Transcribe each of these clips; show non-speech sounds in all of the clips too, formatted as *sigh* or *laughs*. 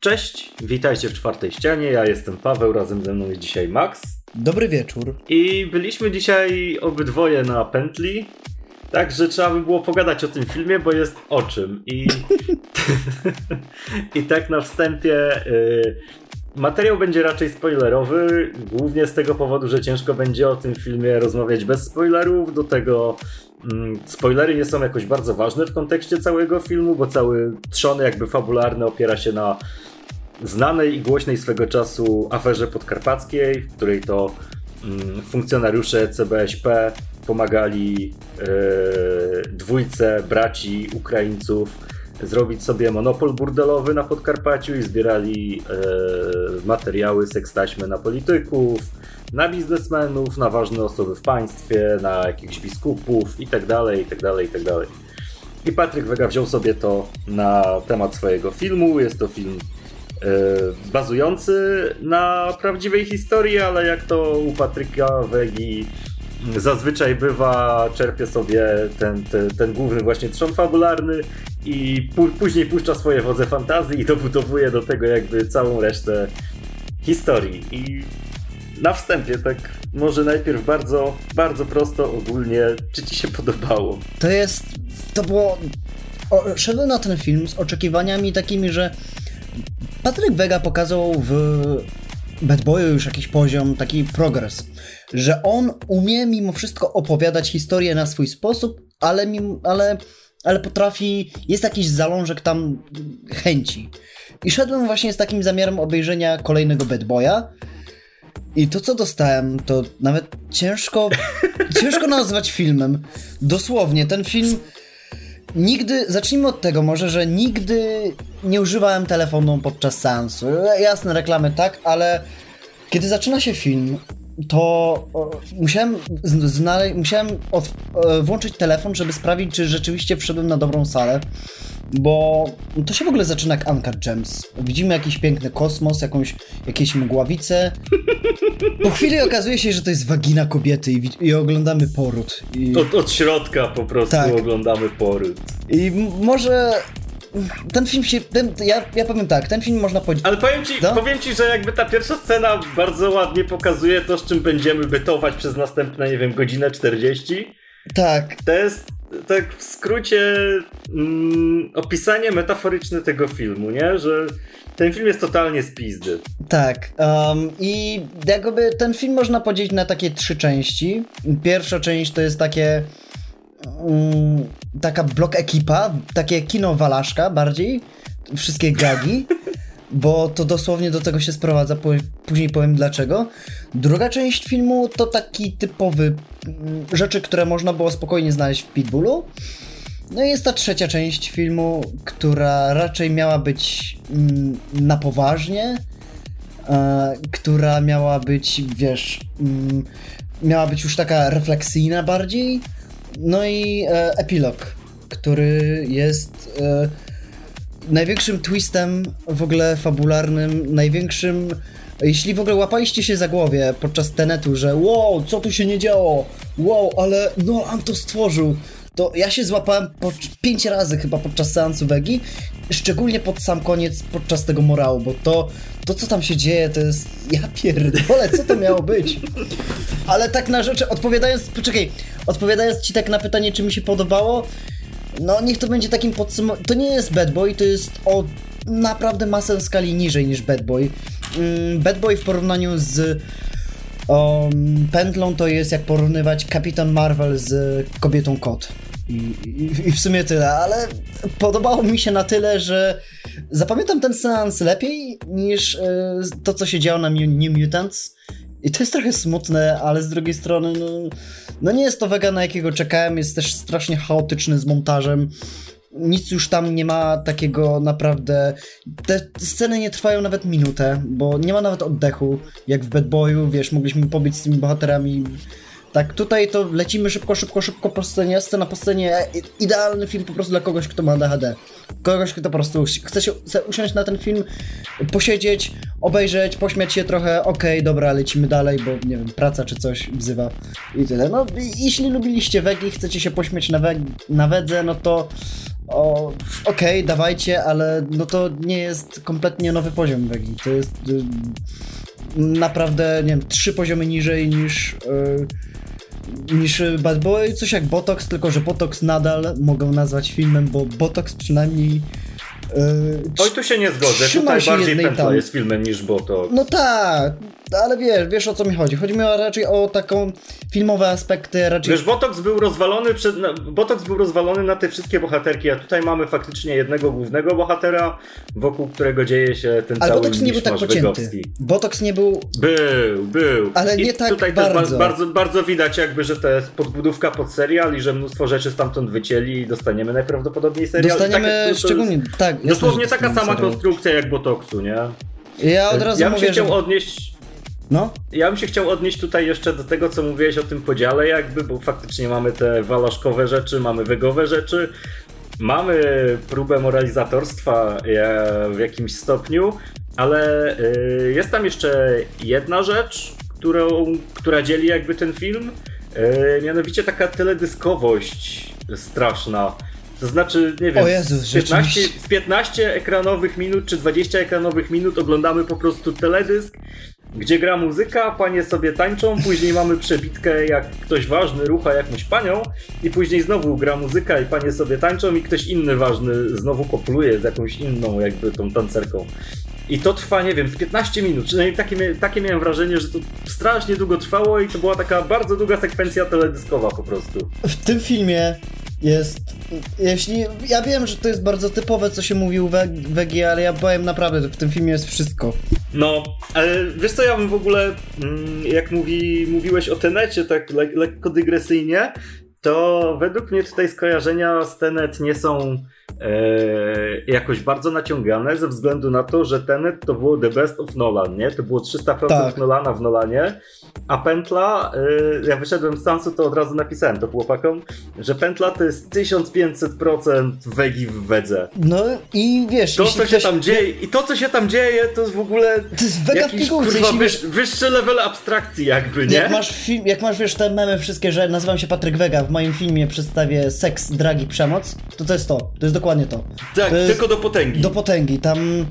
Cześć, witajcie w czwartej ścianie. Ja jestem Paweł, razem ze mną jest dzisiaj Max. Dobry wieczór. I byliśmy dzisiaj obydwoje na pętli. Także trzeba by było pogadać o tym filmie, bo jest o czym. I, *laughs* I tak na wstępie. Y, materiał będzie raczej spoilerowy, głównie z tego powodu, że ciężko będzie o tym filmie rozmawiać bez spoilerów. Do tego mm, spoilery nie są jakoś bardzo ważne w kontekście całego filmu, bo cały trzon jakby fabularny opiera się na znanej i głośnej swego czasu aferze podkarpackiej, w której to mm, funkcjonariusze CBŚP pomagali yy, dwójce braci Ukraińców zrobić sobie monopol burdelowy na Podkarpaciu i zbierali yy, materiały sekstaśmy na polityków, na biznesmenów, na ważne osoby w państwie, na jakichś biskupów itd., itd., itd. I Patryk Wega wziął sobie to na temat swojego filmu. Jest to film E, bazujący na prawdziwej historii, ale jak to u Patryka Wegi zazwyczaj bywa, czerpie sobie ten, ten, ten główny właśnie trzon fabularny i później puszcza swoje wodze fantazji i dobudowuje do tego jakby całą resztę historii. I na wstępie tak może najpierw bardzo, bardzo prosto ogólnie, czy ci się podobało? To jest, to było, o, szedłem na ten film z oczekiwaniami takimi, że Patryk Vega pokazał w Bad Boyu już jakiś poziom, taki progres, że on umie mimo wszystko opowiadać historię na swój sposób, ale, mimo, ale, ale potrafi, jest jakiś zalążek tam chęci. I szedłem właśnie z takim zamiarem obejrzenia kolejnego Bad Boya. I to, co dostałem, to nawet ciężko, *laughs* ciężko nazwać filmem. Dosłownie, ten film Nigdy, zacznijmy od tego może, że nigdy nie używałem telefonu podczas seansu. Jasne, reklamy tak, ale kiedy zaczyna się film, to musiałem, znale- musiałem od, e, włączyć telefon, żeby sprawdzić, czy rzeczywiście wszedłem na dobrą salę. Bo to się w ogóle zaczyna jak Uncut Gems. Widzimy jakiś piękny kosmos, jakąś, jakieś mgławice. Po chwili okazuje się, że to jest wagina kobiety i, i oglądamy poród. I... Od, od środka po prostu tak. oglądamy poród. I może ten film się. Ten, ja, ja powiem tak, ten film można powiedzieć. Ale powiem ci, no? powiem ci, że jakby ta pierwsza scena bardzo ładnie pokazuje to, z czym będziemy bytować przez następne, nie wiem, godzinę 40. Tak. To jest tak w skrócie mm, opisanie metaforyczne tego filmu, nie? Że ten film jest totalnie spizdy. Tak. Um, I jakby ten film można podzielić na takie trzy części. Pierwsza część to jest takie taka blok ekipa, takie kino walaszka bardziej. Wszystkie gagi. *laughs* bo to dosłownie do tego się sprowadza, później powiem dlaczego. Druga część filmu to taki typowy mm, rzeczy, które można było spokojnie znaleźć w Pitbullu. No i jest ta trzecia część filmu, która raczej miała być mm, na poważnie, e, która miała być, wiesz, mm, miała być już taka refleksyjna bardziej. No i e, epilog, który jest e, największym twistem w ogóle fabularnym, największym. Jeśli w ogóle łapaliście się za głowie podczas tenetu, że wow, co tu się nie działo, wow, ale Nolan to stworzył, to ja się złapałem po pięć razy chyba podczas seansu Wegi, szczególnie pod sam koniec, podczas tego morału, bo to, to co tam się dzieje, to jest, ja pierdolę, co to miało być? Ale tak na rzeczy, odpowiadając, poczekaj, odpowiadając ci tak na pytanie, czy mi się podobało, no niech to będzie takim podsumowaniem. To nie jest Bad Boy, to jest o naprawdę masę skali niżej niż Bad Boy. Mm, Bad Boy w porównaniu z um, Pętlą to jest jak porównywać Kapitan Marvel z Kobietą Kot. I, i, I, w sumie tyle, ale podobało mi się na tyle, że zapamiętam ten seans lepiej niż y, to, co się działo na New Mutants. I to jest trochę smutne, ale z drugiej strony, no, no nie jest to wega, na jakiego czekałem, jest też strasznie chaotyczny z montażem. Nic już tam nie ma takiego naprawdę. Te sceny nie trwają nawet minutę, bo nie ma nawet oddechu, jak w Bad Boyu, wiesz, mogliśmy pobić z tymi bohaterami tak, tutaj to lecimy szybko, szybko, szybko po scenie, scena po scenie, idealny film po prostu dla kogoś, kto ma ADHD. Kogoś, kto po prostu chce się usiąść na ten film, posiedzieć, obejrzeć, pośmiać się trochę, okej, okay, dobra, lecimy dalej, bo nie wiem, praca czy coś wzywa i tyle. No, jeśli lubiliście wegi, chcecie się pośmiać na, weg na wedze, no to o, okej, okay, dawajcie, ale no to nie jest kompletnie nowy poziom wegi. To jest y, naprawdę, nie wiem, trzy poziomy niżej niż... Y, niż Bad Boy, coś jak Botox, tylko że Botox nadal mogą nazwać filmem, bo Botox przynajmniej Oj, tu się nie zgodzę. Tutaj bardziej pętla tam. jest filmem niż Botox. No tak, ale wiesz, wiesz o co mi chodzi. Chodzi mi raczej o taką filmowe aspekty raczej. Wiesz, Botox był rozwalony przed, Botox był rozwalony na te wszystkie bohaterki, a tutaj mamy faktycznie jednego głównego bohatera, wokół którego dzieje się ten ale cały Botox nie był tak pocięty. Botox nie był... Był, był. Ale I nie tak tutaj bardzo. też bardzo, bardzo widać jakby, że to jest podbudówka pod serial i że mnóstwo rzeczy stamtąd wycięli i dostaniemy najprawdopodobniej serial. Dostaniemy tak, szczególnie, tak. Dosłownie taka sama konstrukcja jak Botoxu, nie? Ja od razu ja mówię, się chciał że... odnieść no. Ja bym się chciał odnieść tutaj jeszcze do tego, co mówiłeś o tym podziale, jakby, bo faktycznie mamy te walaszkowe rzeczy, mamy wegowe rzeczy, mamy próbę moralizatorstwa e, w jakimś stopniu, ale e, jest tam jeszcze jedna rzecz, którą, która dzieli jakby ten film, e, mianowicie taka teledyskowość straszna. To znaczy, nie wiem, Jezus, z, 15, z 15 ekranowych minut czy 20 ekranowych minut oglądamy po prostu teledysk gdzie gra muzyka, panie sobie tańczą, później mamy przebitkę, jak ktoś ważny rucha jakąś panią i później znowu gra muzyka i panie sobie tańczą i ktoś inny ważny znowu kopluje z jakąś inną jakby tą tancerką. I to trwa, nie wiem, z 15 minut. Przynajmniej takie, takie miałem wrażenie, że to strasznie długo trwało i to była taka bardzo długa sekwencja teledyskowa po prostu. W tym filmie jest. Jeśli. Ja wiem, że to jest bardzo typowe, co się mówił w WG, ale ja powiem naprawdę, w tym filmie jest wszystko. No, ale wiesz co, ja bym w ogóle, mm, jak mówi, mówiłeś o Tenecie, tak le lekko dygresyjnie, to według mnie tutaj skojarzenia z Tenet nie są jakoś bardzo naciągane ze względu na to, że Tenet to było the best of Nolan, nie? To było 300% tak. Nolana w Nolanie, a Pętla, e, ja wyszedłem z Sansu, to od razu napisałem to chłopakom, że Pętla to jest 1500% wegi w wedze. No i wiesz, to co się tam dzieje i to co się tam dzieje to jest w ogóle to jest wega jakiś, kurwa, wyż, wyższy level abstrakcji jakby, nie? Jak masz film, jak masz wiesz te memy wszystkie, że nazywam się Patryk Wega, w moim filmie przedstawię seks, dragi, przemoc, to to jest to. To jest dokładnie to. Tak, to tylko do potęgi. Do potęgi. Tam mm,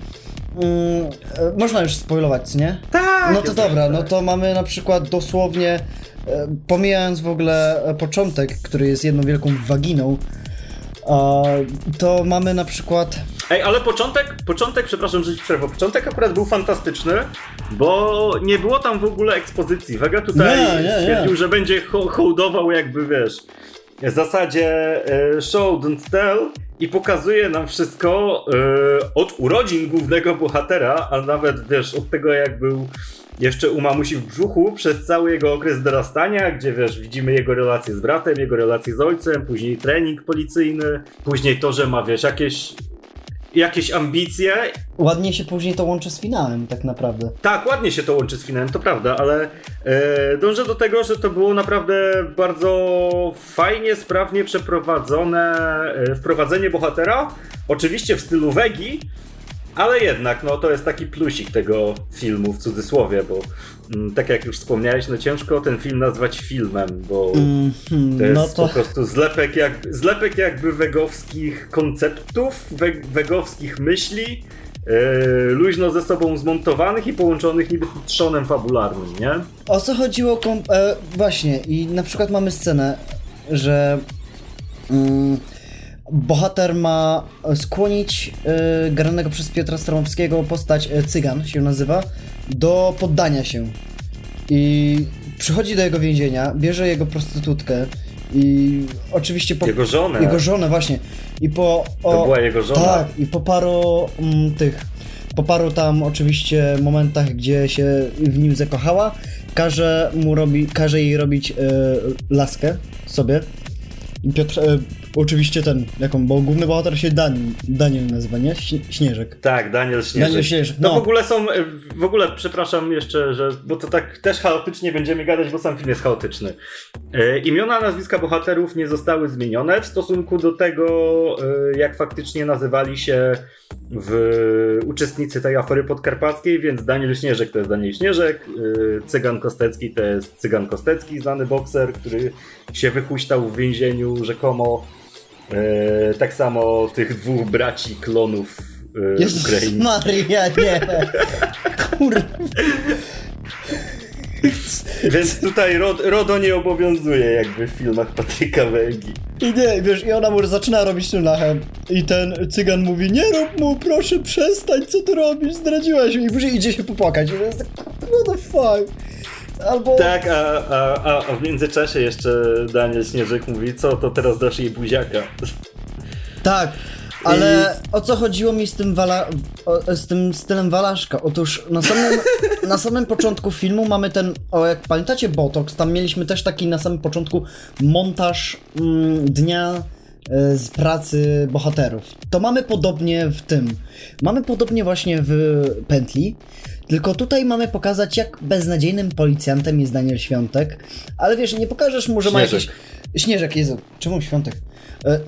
e, można już spoilować, nie? Tak. No to dobra, no to mamy na przykład dosłownie, e, pomijając w ogóle e, początek, który jest jedną wielką waginą, to mamy na przykład. Ej, ale początek, początek, przepraszam, że ci przerwę, początek akurat był fantastyczny, bo nie było tam w ogóle ekspozycji. Vega tutaj nie, nie, stwierdził, nie. że będzie ho hołdował jakby, wiesz, w zasadzie show don't tell i pokazuje nam wszystko e, od urodzin głównego bohatera, a nawet wiesz, od tego jak był jeszcze u mamusi w brzuchu przez cały jego okres dorastania, gdzie wiesz, widzimy jego relacje z bratem, jego relacje z ojcem, później trening policyjny, później to, że ma wiesz, jakieś jakieś ambicje. Ładnie się później to łączy z finałem, tak naprawdę. Tak, ładnie się to łączy z finałem, to prawda, ale e, dążę do tego, że to było naprawdę bardzo fajnie, sprawnie przeprowadzone e, wprowadzenie bohatera. Oczywiście w stylu Wegi, ale jednak, no to jest taki plusik tego filmu w cudzysłowie, bo mm, tak jak już wspomniałeś, no ciężko ten film nazwać filmem, bo mm, to jest no to... po prostu zlepek, jak, zlepek jakby wegowskich konceptów, we, wegowskich myśli, yy, luźno ze sobą zmontowanych i połączonych niby trzonem fabularnym, nie? O co chodziło? E, właśnie, i na przykład mamy scenę, że... Mm, bohater ma skłonić y, granego przez Piotra Stromowskiego postać y, Cygan się nazywa do poddania się. I przychodzi do jego więzienia, bierze jego prostytutkę i oczywiście po... Jego żonę. Jego żonę, właśnie. I po... O, to była jego żona. Tak, i po paru mm, tych... Po paru tam oczywiście momentach, gdzie się w nim zakochała, każe mu robi, każe jej robić y, laskę sobie. Piotr, e, oczywiście ten, jaką, bo główny bohater się Dan, Daniel nazywa, nie? Śnieżek. Tak, Daniel Śnieżek. Daniel Śnieżek, no. w ogóle są, e, w ogóle przepraszam jeszcze, że, bo to tak też chaotycznie będziemy gadać, bo sam film jest chaotyczny. E, imiona, nazwiska bohaterów nie zostały zmienione w stosunku do tego, e, jak faktycznie nazywali się w uczestnicy tej afery podkarpackiej, więc Daniel Śnieżek to jest Daniel Śnieżek, e, Cygan Kostecki to jest Cygan Kostecki, znany bokser, który się wychuśtał w więzieniu rzekomo E, tak samo tych dwóch braci klonów e, Jezus Ukrainy. Maria, nie. Kurwa. Więc tutaj ROD, RODO nie obowiązuje jakby w filmach Patryka Wegi. I nie, wiesz, i ona mu zaczyna robić tunachę. I ten cygan mówi, nie rób mu, proszę przestań, co ty robisz, zdradziłaś mnie. I później idzie się popłakać. I jest tak, what the fuck. Albo... Tak, a, a, a, a w międzyczasie jeszcze Daniel Śnieżek mówi, co to teraz dasz jej buziaka. Tak, ale o co chodziło mi z tym, wala, o, z tym stylem Walaszka? Otóż na samym, na samym początku filmu mamy ten, o jak pamiętacie Botox, tam mieliśmy też taki na samym początku montaż mm, dnia z pracy bohaterów. To mamy podobnie w tym. Mamy podobnie właśnie w pętli. Tylko tutaj mamy pokazać, jak beznadziejnym policjantem jest Daniel Świątek. Ale wiesz, nie pokażesz mu, że ma Śnieżek. jakieś. Śnieżek, Jezu, czemu Świątek? E,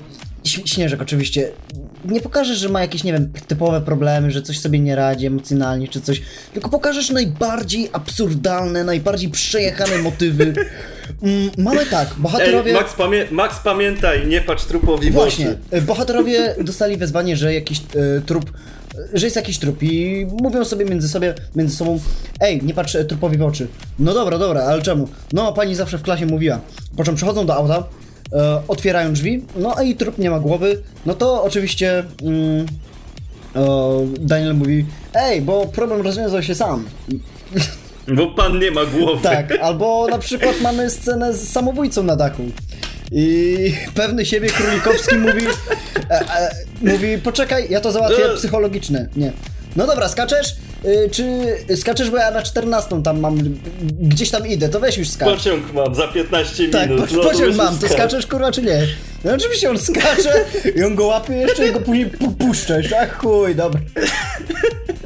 Śnieżek, oczywiście. Nie pokażesz, że ma jakieś, nie wiem, typowe problemy, że coś sobie nie radzi emocjonalnie czy coś, tylko pokażesz najbardziej absurdalne, najbardziej przejechane motywy. Mm, mamy tak, bohaterowie. Ej, Max, pamię Max pamiętaj, nie patrz trupowi w Właśnie, oczy. e, bohaterowie dostali wezwanie, że jakiś e, trup, e, że jest jakiś trup i mówią sobie między, sobie między sobą, ej, nie patrz trupowi w oczy. No dobra, dobra, ale czemu? No, pani zawsze w klasie mówiła. Po czym przychodzą do auta, e, otwierają drzwi, no i trup nie ma głowy, no to oczywiście mm, o, Daniel mówi, ej, bo problem rozwiązał się sam. Bo pan nie ma głowy. Tak, albo na przykład mamy scenę z samobójcą na dachu. I pewny siebie Królikowski mówi, e, e, mówi, poczekaj, ja to załatwię E. psychologiczne. Nie. No dobra, skaczesz? Y, czy skaczesz, bo ja na 14 tam mam, gdzieś tam idę, to weź już skacz. Pociąg mam za 15 Tak, minut. po, no to pociąg weź mam, to skacz. skaczesz kurwa czy nie? No oczywiście on skacze i on go łapie jeszcze i go później pu- puszczasz, a chuj, dobra.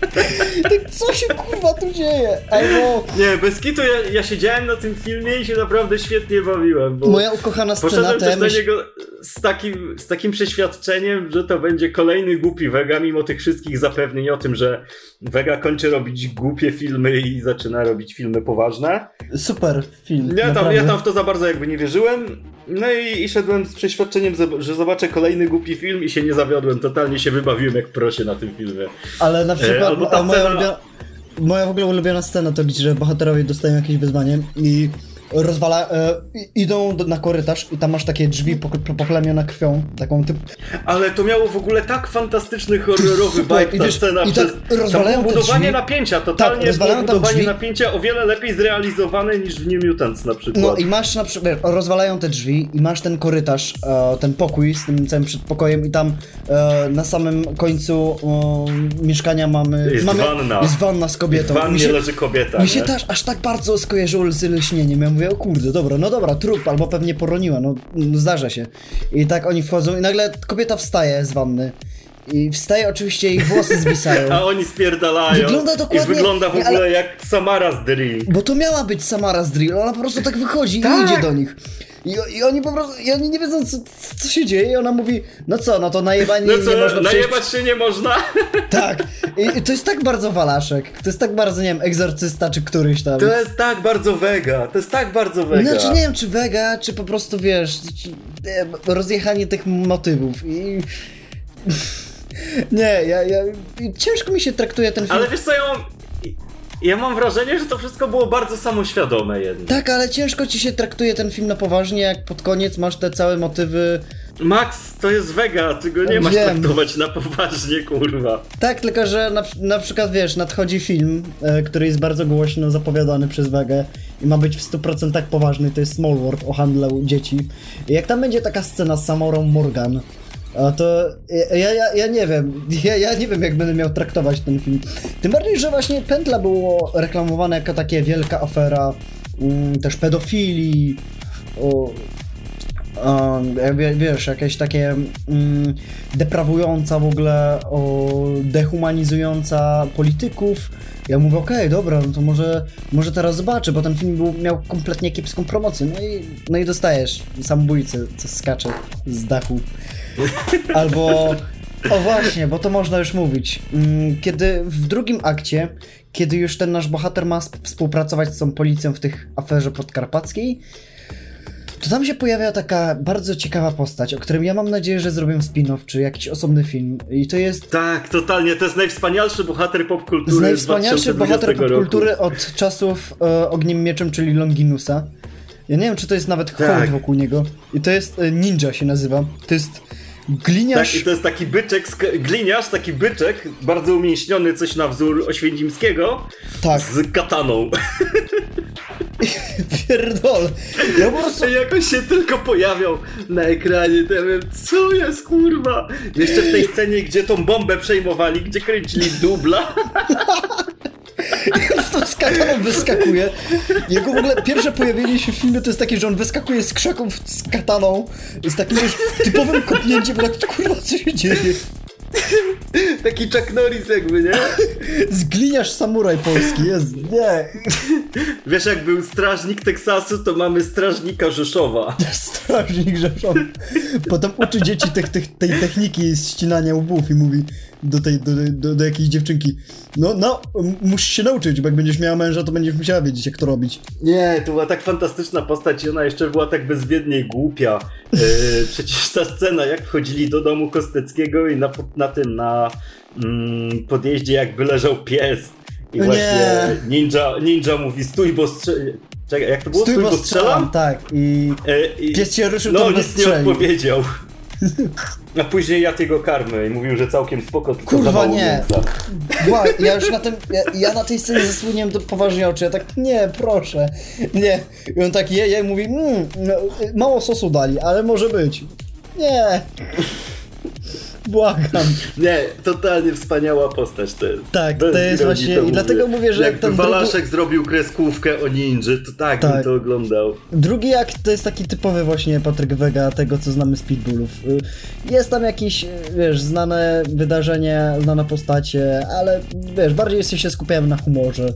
*laughs* Tak co się kurwa tu dzieje? Albo Nie, bez kitu ja, ja siedziałem na tym filmie i się naprawdę świetnie bawiłem, bo moja ukochana scena poszedłem też do niego z takim, z takim przeświadczeniem, że to będzie kolejny głupi Vega, mimo tych wszystkich zapewnień o tym, że Vega kończy robić głupie filmy i zaczyna robić filmy poważne. Super film. Ja tam, naprawdę. ja tam w to za bardzo jakby nie wierzyłem. No i, i szedłem z przeświadczeniem, że- że zobaczę kolejny głupi film i się nie zawiodłem. Totalnie się wybawiłem jak prosie na tym filmie. Ale na przykład E, albo ta a moja, scena- ulubiona, moja w ogóle ulubiona scena to gdzie że bohaterowie dostają jakieś wyzwanie i rozwala, e, idą do, na korytarz i tam masz takie drzwi poplamione krwią, taką typ... Ale to miało w ogóle tak fantastyczny, horrorowy vibe ta scena i przez... tak rozwalają było budowanie drzwi. napięcia, totalnie Tak, rozwalają było tam budowanie drzwi. napięcia o wiele lepiej zrealizowane niż w New Mutants na przykład. No i masz na przykład, rozwalają te drzwi i masz ten korytarz, e, ten pokój z tym całym przedpokojem i tam e, na samym końcu mieszkania mamy... Jest mamy, wanna. Jest wanna z w kobietą. wannie Mi się- leży kobieta, Mi się też aż tak bardzo skojarzyło z lśnieniem. Ja mówię, o kurde, dobra, no dobra, trup, albo pewnie poroniła, no mm, zdarza się. I tak oni wchodzą i nagle kobieta wstaje z wanny. I wstaje oczywiście jej włosy zwisają. *laughs* A oni spierdalają. Wygląda dokładnie- I wygląda w ogóle ale- jak Samara z Drill. Bo to miała być Samara z Drill, ona po prostu tak wychodzi Tak. i idzie do nich. I, I oni po prostu, i oni nie wiedzą co, co się dzieje i ona mówi, no co, no to najebanie No nie można co, przejść. najebać się nie można? *laughs* Tak. I, I to jest tak bardzo walaszek. To jest tak bardzo, nie wiem, egzorcysta czy któryś tam. To jest tak bardzo Vega, to jest tak bardzo Vega. Znaczy nie wiem, czy Vega, czy po prostu wiesz, czy, nie, rozjechanie tych motywów i... *laughs* Nie, ja, ja... Ciężko mi się traktuje ten film. Ale wiesz co, ja mam... Ja mam wrażenie, że to wszystko było bardzo samoświadome jednak. Tak, ale ciężko ci się traktuje ten film na poważnie, jak pod koniec masz te całe motywy... Max, to jest Vega, ty go nie masz Wiem. traktować na poważnie, kurwa. Tak, tylko że na, na przykład, wiesz, nadchodzi film, e, który jest bardzo głośno zapowiadany przez Vegę i ma być w 100% poważny, to jest Small World o handlu dzieci. I jak tam będzie taka scena z Samorą Morgan, a to ja, ja, ja nie wiem, *laughs* ja, ja nie wiem jak będę miał traktować ten film. Tym bardziej, że właśnie Pętla było reklamowane jako takie wielka afera mm, też pedofilii, o, o, wie- wiesz, jakieś takie mm, deprawująca w ogóle, o, dehumanizująca polityków. Ja mówię, okej, dobra, no to może, może teraz zobaczę, bo ten film był, miał kompletnie kiepską promocję. No i, no i dostajesz samobójcę, co skacze z dachu. *laughs* Albo, o właśnie, bo to można już mówić. Mm, Kiedy w drugim akcie, kiedy już ten nasz bohater ma sp- współpracować z tą policją w tych aferze podkarpackiej, to tam się pojawia taka bardzo ciekawa postać, o którym ja mam nadzieję, że zrobią spin-off, czy jakiś osobny film. I to jest... Tak, totalnie, to jest najwspanialszy bohater popkultury z najwspanialszy bohater popkultury od czasów e, Ogniem Mieczem, czyli Longinusa. Ja nie wiem, czy to jest nawet tak. hołd wokół niego. I to jest e, Ninja się nazywa. To jest gliniarz... Tak, i to jest taki byczek, gliniarz, taki byczek, bardzo umięśniony, coś na wzór Oświęcimskiego, tak. z kataną. *laughs* Pierdol. Ja po prostu... Jak on się tylko pojawiał na ekranie, to ja wiem, co jest kurwa? Jeszcze w tej scenie, gdzie tą bombę przejmowali, gdzie kręcili dubla. *laughs* Z kataną wyskakuje. Jego w ogóle pierwsze pojawienie się w filmie to jest takie, że on wyskakuje z krzaków z kataną, z takim już typowym kopnięciem, bo tak kurwa co się dzieje. Taki Chuck Norris jakby, nie? Zgliniasz samuraj polski, jest, nie. Wiesz, jak był strażnik Teksasu, to mamy strażnika Rzeszowa. Strażnik Rzeszowa. Potem uczy dzieci te, te, tej techniki ścinania łbów i mówi do tej, do, do, do jakiejś dziewczynki, no, no, musisz się nauczyć, bo jak będziesz miała męża, to będziesz musiała wiedzieć, jak to robić. Nie, to była tak fantastyczna postać i ona jeszcze była tak bezwiednie głupia. Yy, *laughs* przecież ta scena, jak wchodzili do domu Kosteckiego i na, na tym, na mm, podjeździe jakby leżał pies. I no właśnie nie. ninja, ninja mówi stój, bo strzel... Czekaj, jak to było? Stój, stój bo strzelam? Tak, i, e, i pies się ruszył, no, to nic nie odpowiedział. A *laughs* później ja tego karmy i mówił, że całkiem spoko, tylko Kurwa nie. Wow, ja już na tym, ja, ja, na tej scenie zasłoniłem do poważnie oczy, ja tak, nie, proszę, nie. I on tak je, je i mówi, mmm, no, mało sosu dali, ale może być. Nie. Błagam. Nie, totalnie wspaniała postać to jest. Tak, to jest właśnie i dlatego mówię, że jak, jak ten Walaszek drugi... zrobił kreskówkę o ninja, to tak, tak bym to oglądał. Drugi akt to jest taki typowy właśnie Patryk Wega tego, co znamy z Pitbullów. Jest tam jakieś, wiesz, znane wydarzenie, znane postacie, ale wiesz, bardziej się skupiałem na humorze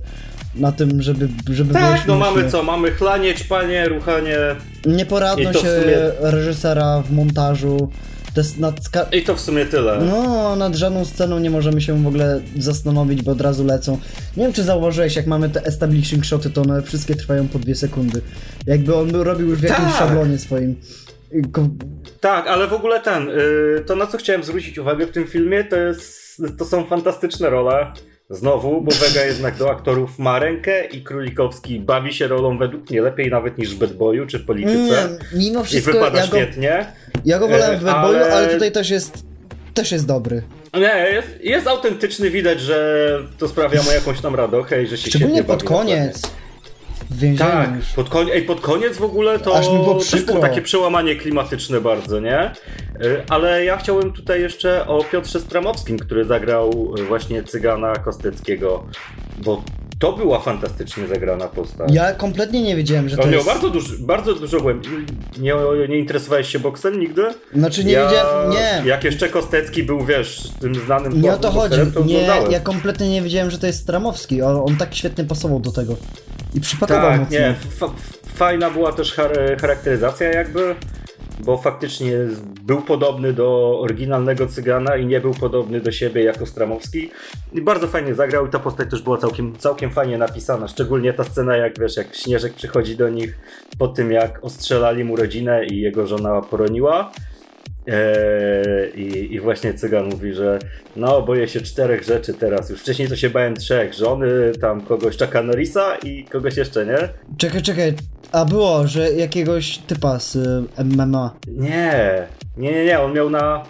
na tym, żeby, żeby Tak, no mamy co? Mamy chlanie, ćpanie, ruchanie. Nieporadność sumie... reżysera w montażu. To jest nad... I to w sumie tyle. No, nad żadną sceną nie możemy się w ogóle zastanowić, bo od razu lecą. Nie wiem, czy zauważyłeś, jak mamy te establishing shoty, to one wszystkie trwają po dwie sekundy. Jakby on robił już w jakimś tak. szablonie swoim. Tak, ale w ogóle ten, y, to na co chciałem zwrócić uwagę w tym filmie, to, jest, to są fantastyczne role. Znowu, bo Vega jednak do aktorów ma rękę i Królikowski bawi się rolą według mnie lepiej nawet niż w Bad Boyu czy w Polityce. Nie, mimo wszystko. I wypada ja go, świetnie. Ja go wolałem w Bad Boyu, ale... ale tutaj też jest, też jest dobry. Nie, jest, jest autentyczny, widać, że to sprawia mu jakąś tam radochę i że się Szczególnie pod koniec. W więzieniu tak, pod, konie, ej, pod koniec w ogóle to Aż mi było też było takie przełamanie klimatyczne bardzo, nie? Y, ale ja chciałem tutaj jeszcze o Piotrze Stramowskim, który zagrał właśnie Cygana Kosteckiego, bo to była fantastycznie zagrana postać. Ja kompletnie nie wiedziałem, że to On jest... miał bardzo dużo, bardzo dużo głębi. Nie, nie interesowałeś się boksem nigdy? Znaczy nie ja, wiedziałem, nie. Jak jeszcze Kostecki był, wiesz, tym znanym Nie o to chodzi. To nie, ja kompletnie nie wiedziałem, że to jest Stramowski. On, on tak świetnie pasował do tego. I przypakował Tak, mocno. nie. Fajna była też charakteryzacja jakby bo faktycznie był podobny do oryginalnego Cygana i nie był podobny do siebie jako Stramowski. I bardzo fajnie zagrał i ta postać też była całkiem, całkiem fajnie napisana. Szczególnie ta scena, jak wiesz, jak Śnieżek przychodzi do nich po tym, jak ostrzelali mu rodzinę i jego żona poroniła. Eee, i, I właśnie Cygan mówi, że no boję się czterech rzeczy teraz. Już wcześniej to się bałem trzech. Żony, tam kogoś Chucka Norrisa i kogoś jeszcze, nie? Czekaj, czekaj. A było, że jakiegoś typa z y, MMA. Nie, nie, nie, nie. On miał na,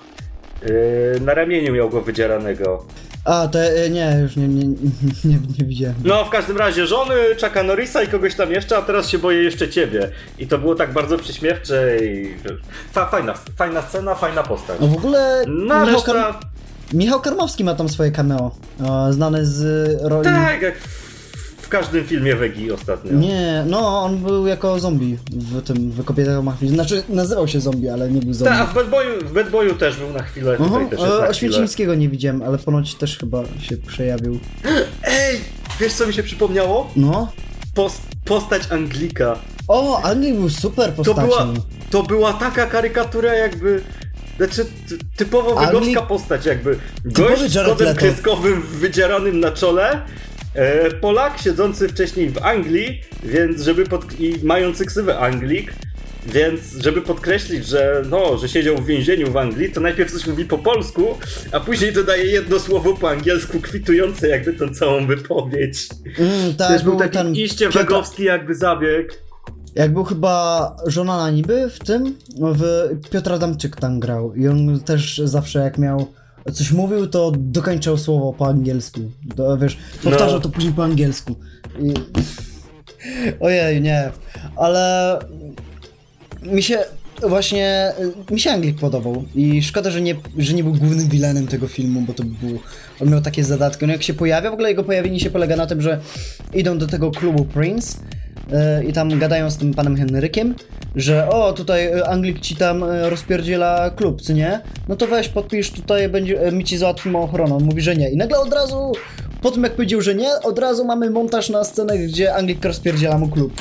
yy, na ramieniu miał go wydzieranego. A, to e, nie, już nie, nie, *laughs* nie, nie widziałem. No, w każdym razie żony Chucka Norrisa i kogoś tam jeszcze, a teraz się boję jeszcze ciebie. I to było tak bardzo prześmiewcze i... Fajna, fajna scena, fajna postać. No w ogóle... No, Michał, Kar... Michał Karmowski ma tam swoje cameo, znany z roli... Tak, jak w każdym filmie Wegi ostatnio. Nie, no on był jako zombie w tym w Kobietach Machwi. Znaczy nazywał się zombie, ale nie był zombie. Tak, a w Bad, Boyu, w Bad Boyu też był na chwilę. Tutaj uh -huh. też jest na Oświęcimskiego nie widziałem, ale ponoć też chyba się przejawił. *gasps* Ej, wiesz co mi się przypomniało? No. Post, postać Anglika. O, Anglik był super postacią. To była, to była taka karykatura jakby... Znaczy, typowo wygowska postać jakby. Gość z kodem kreskowym wydzieranym na czole E, Polak siedzący wcześniej w Anglii, więc żeby pod... i mający ksywę Anglik, Więc, żeby podkreślić, że no, że siedział w więzieniu w Anglii, to najpierw coś mówi po polsku, a później dodaje jedno słowo po angielsku, kwitujące jakby tą całą wypowiedź. Mm, tak, Też był był taki ten iście wegowski jakby zabieg. Jak był chyba żona na niby w tym, w Piotr Adamczyk tam grał i on też zawsze jak miał coś mówił, to dokończał słowo po angielsku. To, wiesz, powtarzał No. to później po angielsku. I... Ojej, nie. Ale mi się właśnie, mi się Anglik podobał i szkoda, że nie, że nie był głównym vilanem tego filmu, bo to był, on miał takie zadatki. No jak się pojawia, w ogóle jego pojawienie się polega na tym, że idą do tego klubu Prince i tam gadają z tym panem Henrykiem, że o, tutaj e, Anglik ci tam e, rozpierdziela klub, co nie? No to weź, podpisz, tutaj będzie, e, my ci załatwimy ochronę. On mówi, że nie. I nagle od razu, po tym jak powiedział, że nie, od razu mamy montaż na scenę, gdzie Anglik rozpierdziela mu klub.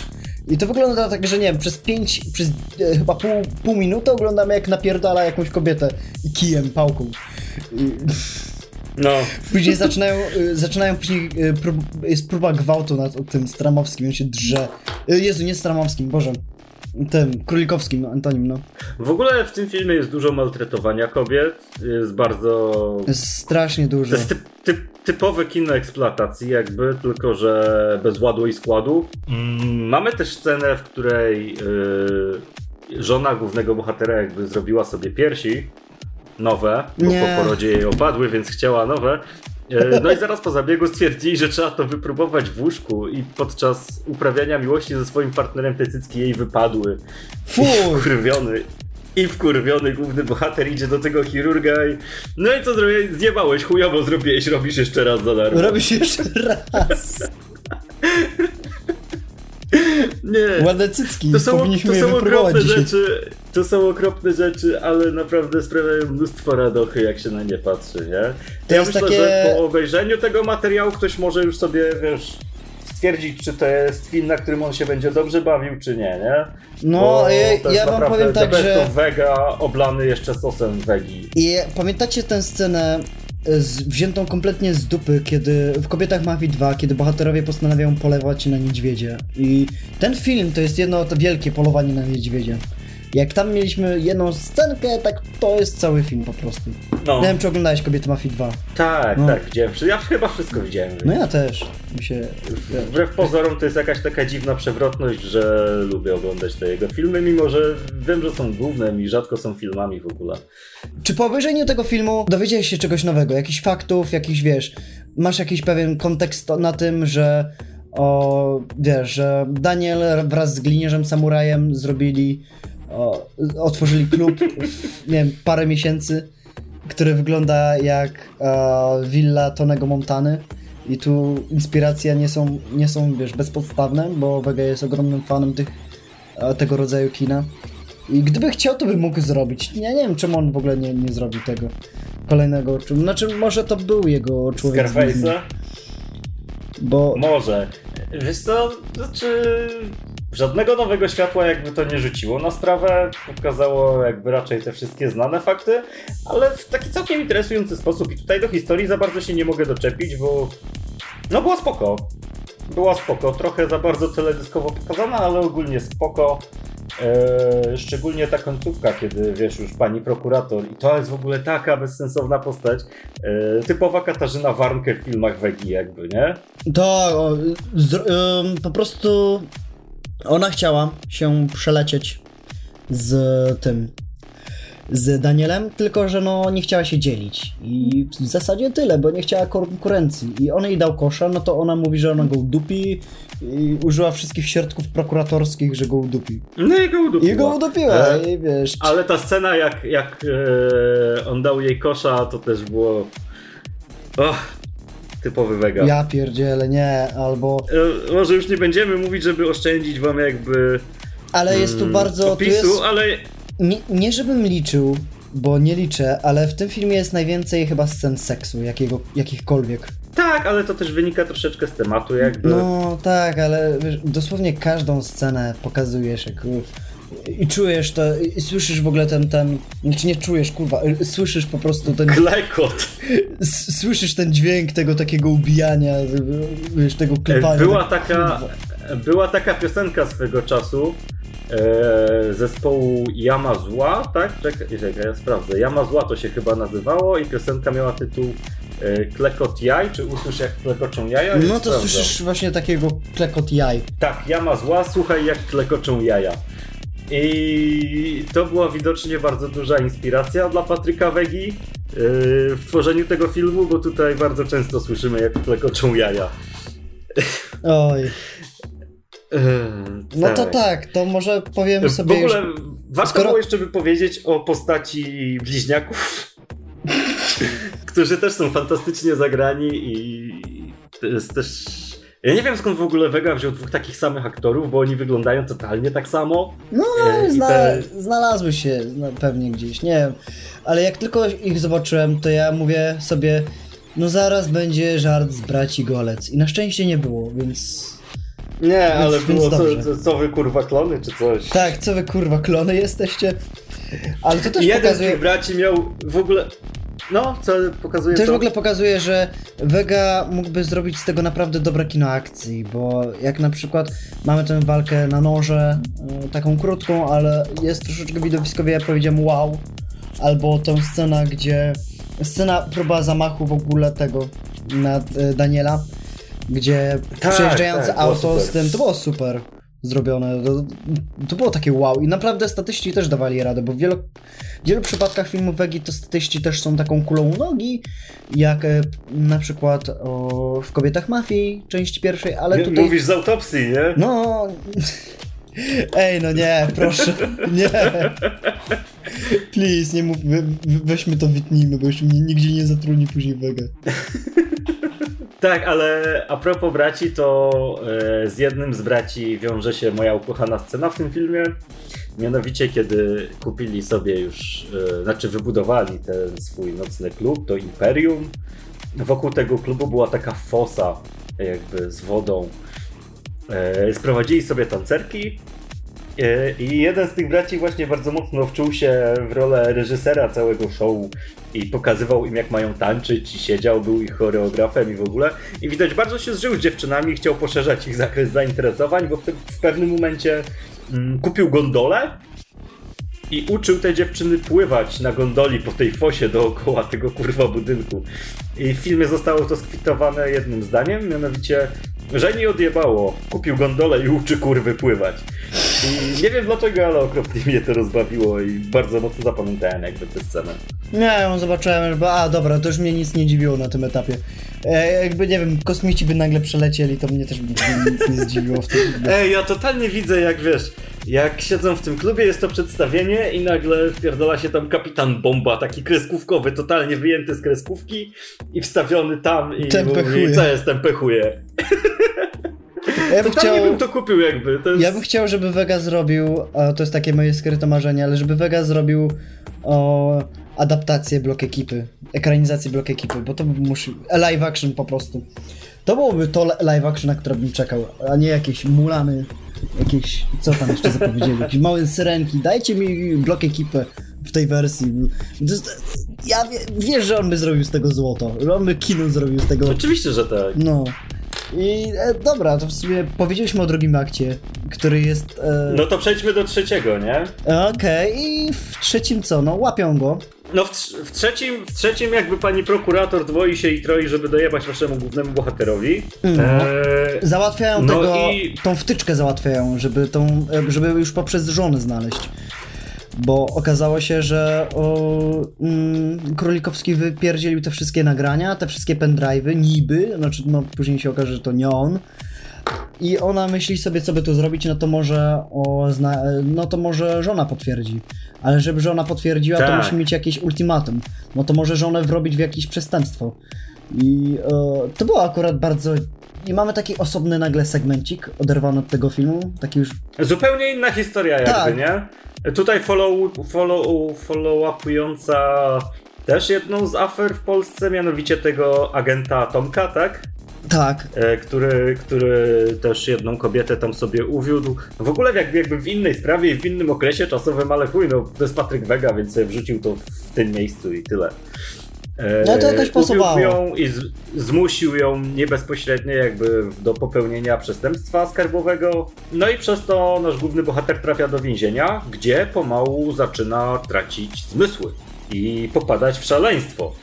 I to wygląda tak, że nie wiem, przez pięć, przez e, chyba pół, pół minuty oglądamy jak napierdala jakąś kobietę kijem, pałką. I, *laughs* No, później zaczynają, y, zaczynają później, y, jest próba gwałtu nad tym Stramowskim, on się drze. Y, Jezu, nie Stramowskim, Boże. Tym, Królikowskim, no, Antonim, no. w ogóle w tym filmie jest dużo maltretowania kobiet, jest bardzo... Jest strasznie To dużo. jest typ, typ, typowe kino eksploatacji jakby, tylko że bez ładu i składu. Mm, mamy też scenę, w której yy, żona głównego bohatera jakby zrobiła sobie piersi nowe, bo Nie. po porodzie jej opadły, więc chciała nowe. Yy, No i zaraz po zabiegu stwierdzili, że trzeba to wypróbować w łóżku i podczas uprawiania miłości ze swoim partnerem te cycki jej wypadły. Fuj! I wkurwiony. I wkurwiony główny bohater idzie do tego chirurga i no i co zrobiłeś? Zjebałeś, chujowo zrobiłeś, robisz jeszcze raz za darmo. Robisz jeszcze raz. *laughs* Nie. Ładne cycki, To są, powinniśmy to są okropne dzisiaj. rzeczy, to są okropne rzeczy, ale naprawdę sprawiają mnóstwo radochy, jak się na nie patrzy, nie? To ja myślę, takie- że po obejrzeniu tego materiału ktoś może już sobie, wiesz, stwierdzić, czy to jest film, na którym on się będzie dobrze bawił, czy nie, nie? No, Bo ja, to jest ja wam powiem tak, że... of Vega oblany jeszcze sosem wegi. I pamiętacie tę scenę e, z, wziętą kompletnie z dupy, kiedy w Kobietach Mafii 2, kiedy bohaterowie postanawiają polewać na niedźwiedzie. I ten film to jest jedno to wielkie polowanie na niedźwiedzie. Jak tam mieliśmy jedną scenkę, tak to jest cały film po prostu. No, Nie wiem, czy oglądałeś Kobiety Mafii 2. tak, No. tak, widziałem. Ja chyba wszystko widziałem. No ja też. Mi się... Wbrew pozorom to jest jakaś taka dziwna przewrotność, że lubię oglądać te jego filmy, mimo że wiem, że są głównym i rzadko są filmami w ogóle. Czy po obejrzeniu tego filmu dowiedziałeś się czegoś nowego? Jakichś faktów, jakiś wiesz, masz jakiś pewien kontekst na tym, że o, wiesz, że Daniel wraz z gliniarzem samurajem zrobili, o, otworzyli klub, w, nie wiem, parę miesięcy, który wygląda jak e, willa Tonego Montany. I tu inspiracje nie są, nie są, wiesz, bezpodstawne, bo Vega jest ogromnym fanem tych, e, tego rodzaju kina. I gdyby chciał, to by mógł zrobić. Ja nie wiem, czemu on w ogóle nie, nie zrobił tego kolejnego. Czy- Znaczy, może to był jego człowiek Scarface'a? Bo Może. Wiesz co, znaczy... Żadnego nowego światła jakby to nie rzuciło na sprawę, pokazało jakby raczej te wszystkie znane fakty, ale w taki całkiem interesujący sposób i tutaj do historii za bardzo się nie mogę doczepić, bo no była spoko. Była spoko, trochę za bardzo teledyskowo pokazana, ale ogólnie spoko. Eee, szczególnie ta końcówka, kiedy wiesz już pani prokurator i to jest w ogóle taka bezsensowna postać. Eee, typowa Katarzyna Warnke w filmach Wegi jakby, nie? ym, po prostu ona chciała się przelecieć z tym. Z Danielem, tylko że no nie chciała się dzielić. I w zasadzie tyle, bo nie chciała konkurencji. I on jej dał kosza, no to ona mówi, że ona go udupi i użyła wszystkich środków prokuratorskich, że go udupi. No i go udupiła. I go udupiła, E, i wiesz. Ale ta scena, jak, jak e, on dał jej kosza, to też było. Och, typowy Vega. Ja pierdzielę, nie, albo... E, może już nie będziemy mówić, żeby oszczędzić wam jakby. Ale jest tu mm, bardzo... Tu Opisu, jest, ale. nie, nie żebym liczył, bo nie liczę, ale w tym filmie jest najwięcej chyba scen seksu, jakiego, jakichkolwiek. Tak, ale to też wynika troszeczkę z tematu, jakby. No tak, ale wiesz, dosłownie każdą scenę pokazujesz, jak... I czujesz to, i słyszysz w ogóle ten, ten, znaczy nie czujesz, kurwa, y, słyszysz po prostu ten, Klekot. słyszysz ten dźwięk tego takiego ubijania, y, wiesz, tego klepania. Była tak, taka, kurwa. była taka piosenka swego czasu, e, zespołu Yamazła, tak? Czekaj, czekaj, ja sprawdzę. Yamazła to się chyba nazywało i piosenka miała tytuł e, Klekot Jaj, czy usłysz jak klekoczą jaja? No to sprawdzam. słyszysz właśnie takiego klekot jaj. Tak, Yamazła, słuchaj jak klekoczą jaja. I to była widocznie bardzo duża inspiracja dla Patryka Wegi w tworzeniu tego filmu, bo tutaj bardzo często słyszymy jak klekoczą jaja. Oj. No to tak. tak, to może powiemy sobie. W ogóle już... warto Skoro... było jeszcze by powiedzieć o postaci bliźniaków, *laughs* którzy też są fantastycznie zagrani i to jest też. Ja nie wiem skąd w ogóle Vega wziął dwóch takich samych aktorów, bo oni wyglądają totalnie tak samo. No, e, zna te... znalazły się pewnie gdzieś, nie wiem. Ale jak tylko ich zobaczyłem, to ja mówię sobie, no zaraz będzie żart z braci Golec. I na szczęście nie było, więc nie, ale było co, co, co, wy kurwa klony czy coś. Tak, co wy kurwa klony jesteście. Ale to też Jeden pokazuje... z tych braci miał w ogóle... No, co pokazuje Też to? w ogóle pokazuje, że Vega mógłby zrobić z tego naprawdę dobre kino akcji, bo jak na przykład mamy tę walkę na noże, e, taką krótką, ale jest troszeczkę widowiskowie, ja powiedziałem wow, albo tę scenę, gdzie scena próba zamachu w ogóle tego na e, Daniela, gdzie tak, przejeżdżające tak, auto z tym, to było super zrobione. To, to, było takie wow. I naprawdę statyści też dawali radę, bo w wielu, w wielu przypadkach filmów Wegi to statyści też są taką kulą nogi, jak e, na przykład o, w Kobietach Mafii, części pierwszej, ale nie, tutaj... Mówisz z autopsji, nie? No... *laughs* Ej, no nie, proszę, *laughs* nie. Please, nie mów, weźmy to, wytnijmy, bo już nigdzie nie zatrudni później Wega. *laughs* Tak, ale a propos braci, to e, z jednym z braci wiąże się moja ukochana scena w tym filmie. Mianowicie, kiedy kupili sobie już, e, znaczy wybudowali ten swój nocny klub, to Imperium. Wokół tego klubu była taka fosa, jakby z wodą. E, sprowadzili sobie tancerki I jeden z tych braci właśnie bardzo mocno wczuł się w rolę reżysera całego show i pokazywał im jak mają tańczyć i siedział, był ich choreografem i w ogóle. I widać bardzo się zżył z dziewczynami, chciał poszerzać ich zakres zainteresowań, bo w, w pewnym momencie mm, kupił gondolę i uczył te dziewczyny pływać na gondoli po tej fosie dookoła tego kurwa budynku. I w filmie zostało to skwitowane jednym zdaniem, mianowicie że nie odjebało. Kupił gondolę i uczy kurwy pływać. Nie wiem dlaczego, ale okropnie mnie to rozbawiło i bardzo mocno zapamiętałem jakby tę scenę. Nie, ją zobaczyłem, że a dobra, to już mnie nic nie dziwiło na tym etapie. E, jakby, nie wiem, kosmici by nagle przelecieli, to mnie też by nic nie zdziwiło w tym. *laughs* Ej, ja totalnie widzę, jak wiesz, jak siedzą w tym klubie, jest to przedstawienie i nagle wpierdala się tam kapitan Bomba, taki kreskówkowy, totalnie wyjęty z kreskówki i wstawiony tam i mówi, co jest, ten pechuje. *laughs* Ja bym chciał, bym to kupił jakby. Jest... Ja bym chciał, żeby Vega zrobił, to jest takie moje skryte marzenie, ale żeby Vega zrobił o, adaptację blok ekipy, ekranizację blok ekipy, bo to by musi, live action po prostu. To byłoby to live action, na które bym czekał, a nie jakieś mulany, jakieś, co tam jeszcze zapowiedzieli, jakieś małe syrenki, dajcie mi blok ekipę w tej wersji. Ja wie, wiesz, że on by zrobił z tego złoto, że on by kino zrobił z tego. Oczywiście, że tak. No. I e, dobra, to w sumie powiedzieliśmy o drugim akcie, który jest. E... No to przejdźmy do trzeciego, nie? Okej, okay. i w trzecim co? No, łapią go. No w, w, trzecim, w trzecim jakby pani prokurator dwoi się i troi, żeby dojebać naszemu głównemu bohaterowi. Mm. Załatwiają no tego, i... tą wtyczkę załatwiają, żeby, tą, e, żeby już poprzez żony znaleźć bo okazało się, że o, mm, Królikowski wypierdzielił te wszystkie nagrania, te wszystkie pendrive'y, niby, znaczy no później się okaże, że to nie on. I ona myśli sobie, co by tu zrobić, no to może o, zna, no to może żona potwierdzi. Ale żeby żona potwierdziła, tak. to musi mieć jakieś ultimatum. No to może żonę wrobić w jakieś przestępstwo. I e, to było akurat bardzo i mamy taki osobny nagle segmencik oderwany od tego filmu, taki już... Zupełnie inna historia jakby, tak. nie? Tutaj follow, follow, follow-upująca też jedną z afer w Polsce, mianowicie tego agenta Tomka, tak? Tak. E, który, który też jedną kobietę tam sobie uwiódł. W ogóle jakby, jakby w innej sprawie i w innym okresie czasowym, ale chuj, no to jest Patryk Wega, więc sobie wrzucił to w tym miejscu i tyle. No to jakoś pasowało. ją i z, zmusił ją nie bezpośrednio jakby do popełnienia przestępstwa skarbowego. No i przez to nasz główny bohater trafia do więzienia, gdzie pomału zaczyna tracić zmysły i popadać w szaleństwo.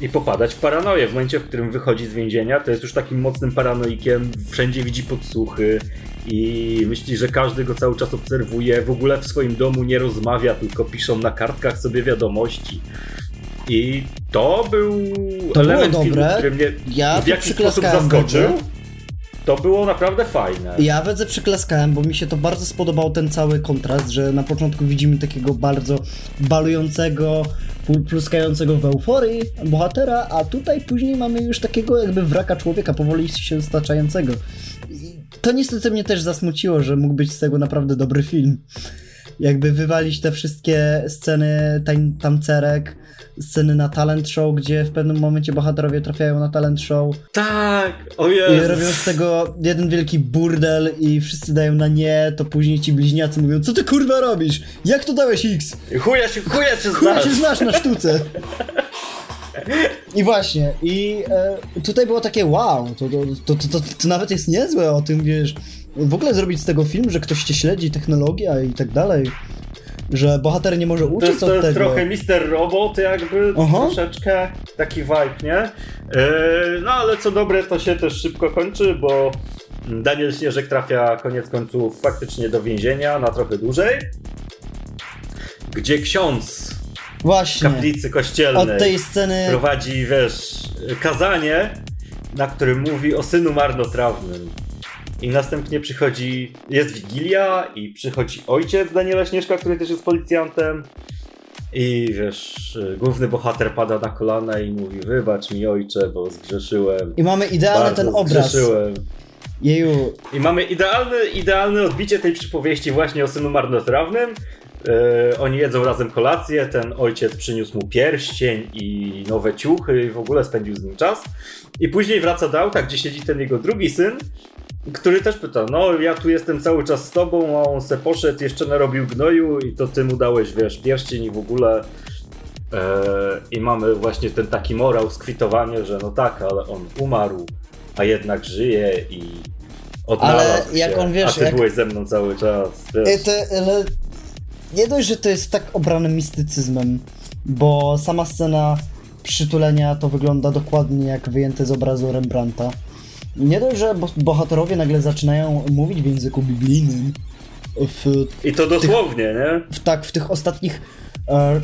I popadać w paranoję. W momencie, w którym wychodzi z więzienia, to jest już takim mocnym paranoikiem, wszędzie widzi podsłuchy i myśli, że każdy go cały czas obserwuje, w ogóle w swoim domu nie rozmawia, tylko piszą na kartkach sobie wiadomości. I to był To było element dobre. filmu, który mnie Ja w jakiś sposób zaskoczył. To było naprawdę fajne. Ja wedze przyklaskałem, bo mi się to bardzo spodobał ten cały kontrast, że na początku widzimy takiego bardzo balującego, pl- pluskającego w euforii bohatera, a tutaj później mamy już takiego jakby wraka człowieka, powoli się staczającego. I to niestety mnie też zasmuciło, że mógł być z tego naprawdę dobry film. Jakby wywalić te wszystkie sceny tań, tancerek, sceny na talent show, gdzie w pewnym momencie bohaterowie trafiają na talent show, Tak, o i robią z tego jeden wielki burdel i wszyscy dają na nie, to później ci bliźniacy mówią, co ty kurwa robisz? Jak to dałeś X? Chuja się, chuja się znasz. się znasz na sztuce. I właśnie, i e, tutaj było takie wow, to, to, to, to nawet jest niezłe o tym, wiesz, w ogóle zrobić z tego film, że ktoś cię śledzi, technologia i tak dalej, że bohater nie może To uczyć jest, to od jest tego. trochę Mister Robot jakby, Aha. troszeczkę taki vibe, nie? Yy, no ale co dobre, to się też szybko kończy, bo Daniel Śnieżek trafia koniec końców faktycznie do więzienia na trochę dłużej, gdzie ksiądz Właśnie, kaplicy kościelnej od tej sceny, prowadzi, wiesz, kazanie, na którym mówi o synu marnotrawnym. I następnie przychodzi, jest Wigilia i przychodzi ojciec Daniela Śnieżka, który też jest policjantem. I wiesz, główny bohater pada na kolana i mówi wybacz mi ojcze, bo zgrzeszyłem. i mamy idealny ten obraz, zgrzeszyłem. jeju, I mamy idealny, idealne odbicie tej przypowieści właśnie o synu marnotrawnym. E, oni jedzą razem kolację, ten ojciec przyniósł mu pierścień i nowe ciuchy i w ogóle spędził z nim czas. I później wraca do auta, gdzie siedzi ten jego drugi syn, który też pyta, no ja tu jestem cały czas z tobą, a on se poszedł, jeszcze narobił gnoju i to ty mu dałeś, wiesz, pierścień i w ogóle... E, I mamy właśnie ten taki morał, skwitowanie, że no tak, ale on umarł, a jednak żyje i odnalazł Ale jak się, on, wiesz, a ty jak- byłeś ze mną cały czas. Wiesz. E, to, ale nie dość, że to jest tak obrane mistycyzmem, bo sama scena przytulenia to wygląda dokładnie jak wyjęte z obrazu Rembrandta. Nie dość, że bo- bohaterowie nagle zaczynają mówić w języku biblijnym w, I to dosłownie, nie? w tak w tych ostatnich e,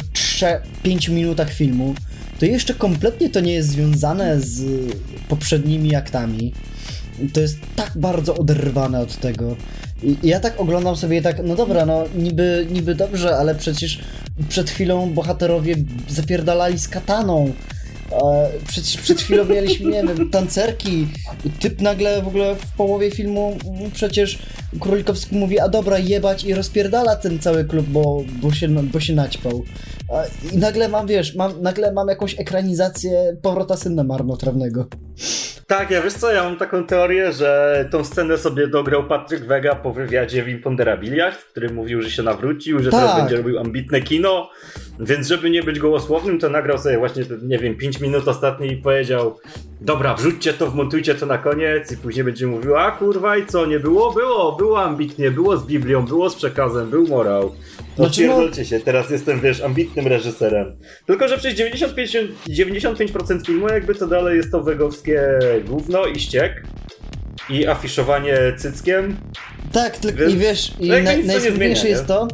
3-5 minutach filmu, to jeszcze kompletnie to nie jest związane z poprzednimi aktami. To jest tak bardzo oderwane od tego. I ja tak oglądam sobie tak, no dobra, no niby, niby dobrze, ale przecież przed chwilą bohaterowie zapierdalali z kataną. Przecież przed chwilą mieliśmy, nie wiem, tancerki. Typ nagle w ogóle w połowie filmu przecież Królikowski mówi, a dobra, jebać i rozpierdala ten cały klub, bo, bo, się, bo się naćpał. I nagle mam, wiesz, mam, nagle mam jakąś ekranizację powrota syna marnotrawnego. Tak, ja wiesz co, ja mam taką teorię, że tą scenę sobie dograł Patryk Wega po wywiadzie w Imponderabiliach, w którym mówił, że się nawrócił, że teraz Tak. będzie robił ambitne kino, więc żeby nie być gołosłownym, to nagrał sobie właśnie, nie wiem, 5 minut ostatni i powiedział dobra, wrzućcie to, wmontujcie to na koniec i później będzie mówił, a kurwa i co, nie było? Było, było ambitnie, było z Biblią, było z przekazem, był morał. No Znaczy, no- pierdolcie się, teraz jestem, wiesz, ambitnym reżyserem. Tylko, że przez 95, 95% filmu jakby to dalej jest to wegowskie gówno i ściek i afiszowanie cyckiem. Tak, tylko i wiesz, i no naj, najsmutniejsze jest to,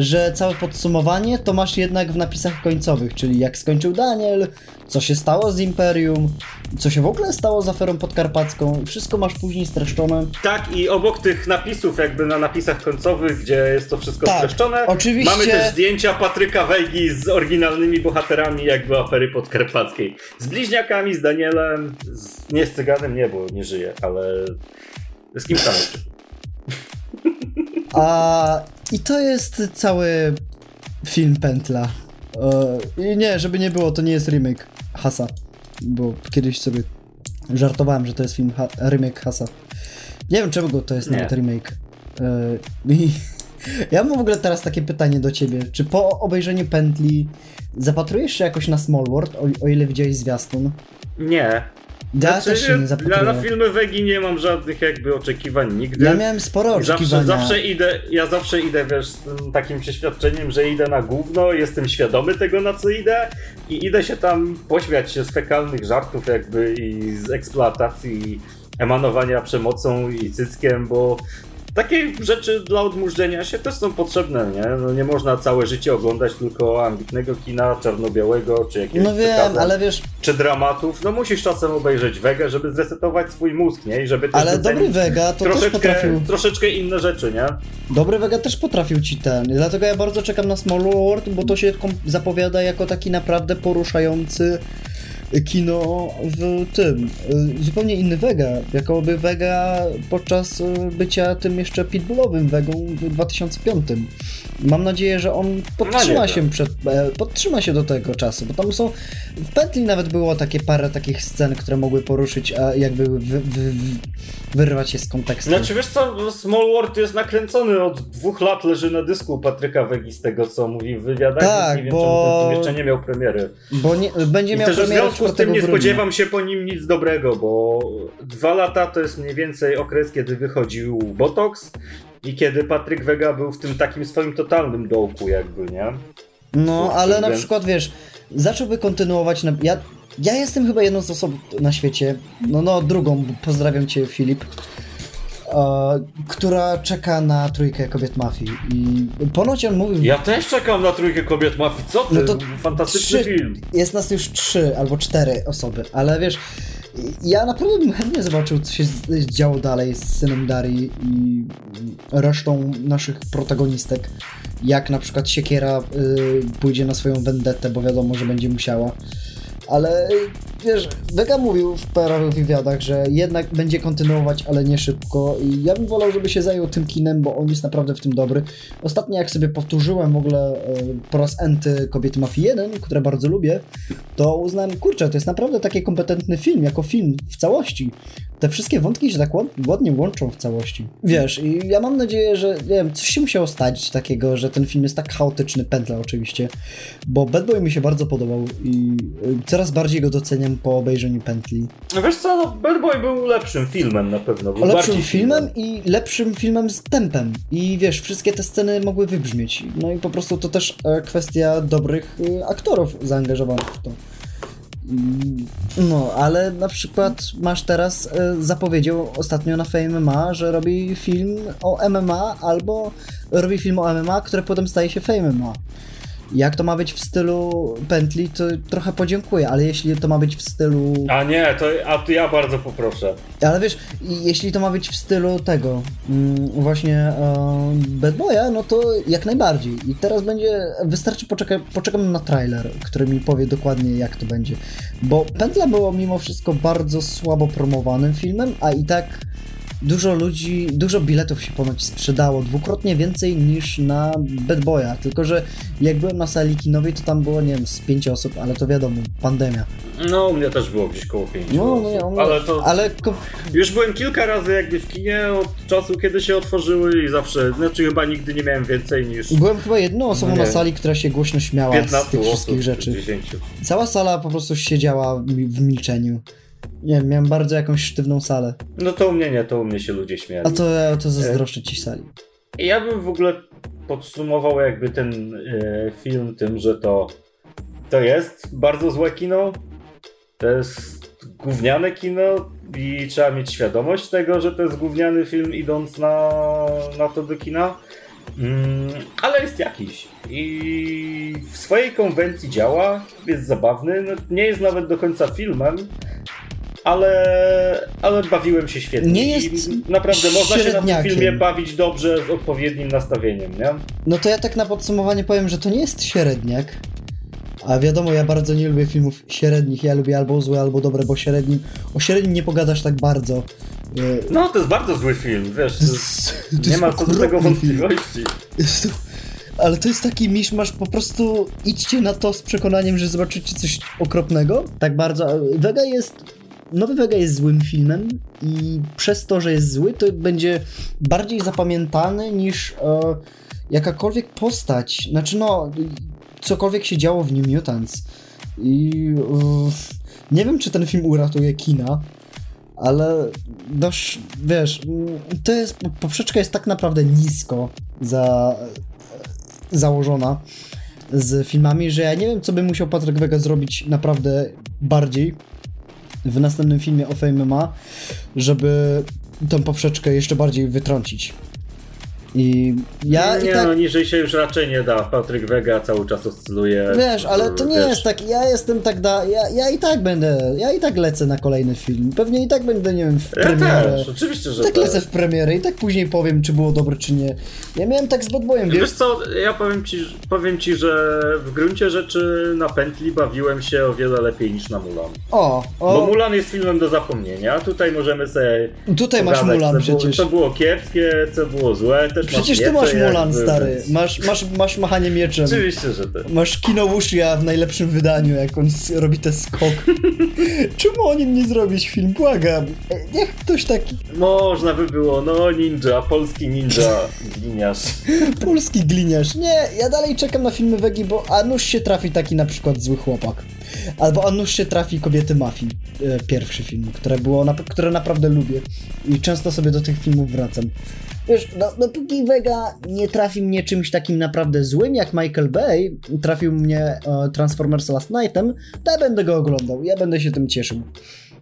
że całe podsumowanie to masz jednak w napisach końcowych, czyli jak skończył Daniel, co się stało z Imperium, co się w ogóle stało z aferą podkarpacką, wszystko masz później streszczone. Tak, i obok tych napisów, jakby na napisach końcowych, gdzie jest to wszystko Tak, streszczone, oczywiście- mamy też zdjęcia Patryka Wejgi z oryginalnymi bohaterami jakby afery podkarpackiej. Z bliźniakami, z Danielem, z... nie z Cyganem, nie, bo nie żyje, ale z kim tam jeszcze? A i to jest cały film Pętla. E, I nie, żeby nie było, to nie jest remake Hasa, bo kiedyś sobie żartowałem, że to jest film ha remake Hasa. Nie wiem czego to jest Nie. nawet remake. E, I *laughs* Ja mam w ogóle teraz takie pytanie do ciebie. Czy po obejrzeniu pętli zapatrujesz się jakoś na Small World, o, o ile widziałeś zwiastun? Nie. Ja Znaczy, też się nie ja na filmy Wegi nie mam żadnych jakby oczekiwań nigdy. Ja miałem sporo I zawsze, zawsze idę, ja zawsze idę, wiesz, z takim przeświadczeniem, że idę na gówno, jestem świadomy tego, na co idę i idę się tam pośmiać się z fekalnych żartów jakby i z eksploatacji, emanowania przemocą i cyckiem, bo takie rzeczy dla odmurzenia się też są potrzebne, nie? No nie można całe życie oglądać tylko ambitnego kina czarno-białego, czy jakiegoś No wiem, ale wiesz, czy dramatów. No musisz czasem obejrzeć Wegę, żeby zresetować swój mózg, nie? I żeby też ale dobry Vega to też troszeczkę, potrafił... troszeczkę inne rzeczy, nie? Dobry Vega też potrafił ci ten. Dlatego ja bardzo czekam na Small World, bo to się zapowiada jako taki naprawdę poruszający kino w tym. y, Zupełnie inny Vega. Jakoby Vega podczas y, bycia tym jeszcze pitbullowym Vegą w 2005. Mam nadzieję, że on podtrzyma No się przed, e, podtrzyma się do tego czasu, bo tam są w pętli nawet było takie parę takich scen, które mogły poruszyć, a jakby wy, wy, wy, wyrwać się z kontekstu. Znaczy wiesz co, Small World jest nakręcony od dwóch lat, leży na dysku Patryka Wegi z tego co mówi w wywiadach, Tak, nie wiem bo- czemu jeszcze nie miał premiery. Bo nie, będzie I miał premierę związku z 4 tym nie spodziewam się po nim nic dobrego, bo dwa lata to jest mniej więcej okres, kiedy wychodził Botox i kiedy Patryk Wega był w tym takim swoim totalnym dołku jakby, nie? No, ale na Więc- przykład wiesz, zacząłby kontynuować. Na, ja, ja jestem chyba jedną z osób na świecie, no, no drugą, pozdrawiam cię Filip, która czeka na trójkę kobiet mafii. I ponoć on mówił. Ja też czekam na trójkę kobiet mafii, co ty? No to Fantastyczny trzy- film. Jest nas już trzy albo cztery osoby, ale wiesz, ja naprawdę bym chętnie zobaczył, co się działo dalej z synem Darii i resztą naszych protagonistek. Jak na przykład Siekiera y, pójdzie na swoją vendetę, bo wiadomo, że będzie musiała. Ale wiesz, Vega mówił w paru wywiadach, że jednak będzie kontynuować, ale nie szybko. I ja bym wolał, żeby się zajął tym kinem, bo on jest naprawdę w tym dobry. Ostatnio, jak sobie powtórzyłem w ogóle e, po raz enty Kobiety Mafii 1, które bardzo lubię, to uznałem, kurczę, to jest naprawdę taki kompetentny film, jako film w całości. Te wszystkie wątki się tak ład- ładnie łączą w całości. Wiesz, i ja mam nadzieję, że nie wiem, coś się musiało stać takiego, że ten film jest tak chaotyczny, pętla oczywiście, bo Bad Boy mi się bardzo podobał i y, coraz bardziej go doceniam po obejrzeniu pętli. No wiesz co, no, Bad Boy był lepszym filmem na pewno. Był Lepszym bardziej filmem i lepszym filmem z tempem. I wiesz, wszystkie te sceny mogły wybrzmieć. No i po prostu to też e, kwestia dobrych e, aktorów zaangażowanych w to. I- No, ale na przykład masz teraz, e, zapowiedział ostatnio na Fame MMA, że robi film o MMA albo robi film o MMA, który potem staje się Fame MMA. Jak to ma być w stylu pętli, to trochę podziękuję, ale jeśli to ma być w stylu A nie, to a tu ja bardzo poproszę. ale wiesz, jeśli to ma być w stylu tego, mm, właśnie e, Bad Boya, no to jak najbardziej. I teraz będzie, wystarczy poczekać, poczekam na trailer, który mi powie dokładnie jak to będzie. Bo Pętla było mimo wszystko bardzo słabo promowanym filmem, a i tak dużo ludzi, dużo biletów się ponoć sprzedało, dwukrotnie więcej niż na Bad Boya. Tylko, że jak byłem na sali kinowej, to tam było, nie wiem, z pięć osób, ale to wiadomo, pandemia. No, u mnie też było gdzieś koło pięciu No, osób. no, on- ale to... ale Już byłem kilka razy jakby w kinie od czasu, kiedy się otworzyły i zawsze, znaczy chyba nigdy nie miałem więcej niż Byłem chyba jedną osobą Nie. na sali, która się głośno śmiała z 15 tych osób, wszystkich czy rzeczy. 10. Cała sala po prostu siedziała w milczeniu. Nie wiem, miałem bardzo jakąś sztywną salę. No to u mnie nie, to u mnie się ludzie śmiali. A to to zazdroszczę ci sali. Ja bym w ogóle podsumował jakby ten e, film tym, że to to jest bardzo złe kino. To jest gówniane kino i trzeba mieć świadomość tego, że to jest gówniany film idąc na, na to do kina. Mm, ale jest jakiś. I w swojej konwencji działa, jest zabawny. No, nie jest nawet do końca filmem, ale, ale bawiłem się świetnie. Nie jest I naprawdę można się na tym filmie bawić dobrze z odpowiednim nastawieniem, nie? No to ja tak na podsumowanie powiem, że to nie jest średniak. A wiadomo, ja bardzo nie lubię filmów średnich. Ja lubię albo złe, albo dobre, bo średnim, o średnim nie pogadasz tak bardzo. E, No, to jest bardzo zły film, wiesz. To jest, to nie jest ma co do tego wątpliwości. To, ale to jest taki miszmasz, po prostu idźcie na to z przekonaniem, że zobaczycie coś okropnego. Tak bardzo. Vega jest Nowy Vega jest złym filmem i przez to, że jest zły, to będzie bardziej zapamiętany niż e, jakakolwiek postać. Znaczy no, cokolwiek się działo w New Mutants. I e, nie wiem, czy ten film uratuje kina, ale dość, wiesz, to jest, poprzeczka jest tak naprawdę nisko za, założona z filmami, że ja nie wiem, co by musiał Patryk Wega zrobić naprawdę bardziej w następnym filmie o Fame ma, żeby tą poprzeczkę jeszcze bardziej wytrącić. I ja nie i tak... no, niżej się już raczej nie da. Patryk Wega cały czas oscyluje. Wiesz, ale to nie wiesz. jest tak, ja jestem tak da, ja, ja i tak będę, ja i tak lecę na kolejny film. Pewnie i tak będę, nie wiem, w Ja premierę. też, oczywiście, że tak tak. lecę w premierę i tak później powiem, czy było dobre, czy nie. Ja miałem tak z Bad wiesz? Wiesz co, ja powiem ci, powiem ci, że w gruncie rzeczy na pętli bawiłem się o wiele lepiej niż na Mulan. O, Bo o, Mulan jest filmem do zapomnienia, tutaj możemy sobie tutaj masz Mulan przecież. co było kiepskie, co było złe, też Przecież ty masz Mulan, stary. *laughs* Masz, masz, masz, machanie mieczem. Oczywiście, że ty. Masz Kino Wushia w najlepszym wydaniu, jak on robi ten skok. *laughs* Czemu o nim nie zrobić film? Błagam. Niech ktoś taki Można by było, no ninja, polski ninja, gliniarz. *laughs* polski gliniarz. Nie, ja dalej czekam na filmy Wegi, bo a nuż się trafi taki na przykład Zły Chłopak. Albo a nuż się trafi Kobiety Mafii. E, Pierwszy film, które było, które naprawdę lubię. I często sobie do tych filmów wracam. Wiesz, no, dopóki Vega nie trafi mnie czymś takim naprawdę złym jak Michael Bay, trafił mnie e, Transformers Last Nightem, to ja będę go oglądał, ja będę się tym cieszył.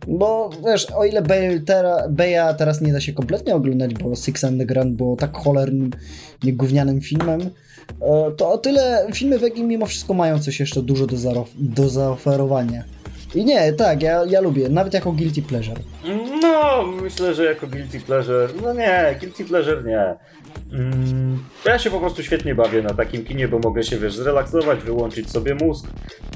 Bo wiesz, o ile Bay, tera, Baya teraz nie da się kompletnie oglądać, bo Six Underground było tak cholernym, nie gównianym filmem, e, to o tyle filmy Vegi mimo wszystko mają coś jeszcze dużo do, do zaoferowania. I nie, tak, ja, ja lubię, nawet jako guilty pleasure. No, myślę, że jako guilty pleasure, no nie, guilty pleasure nie. Mm, ja się po prostu świetnie bawię na takim kinie, bo mogę się, wiesz, zrelaksować, wyłączyć sobie mózg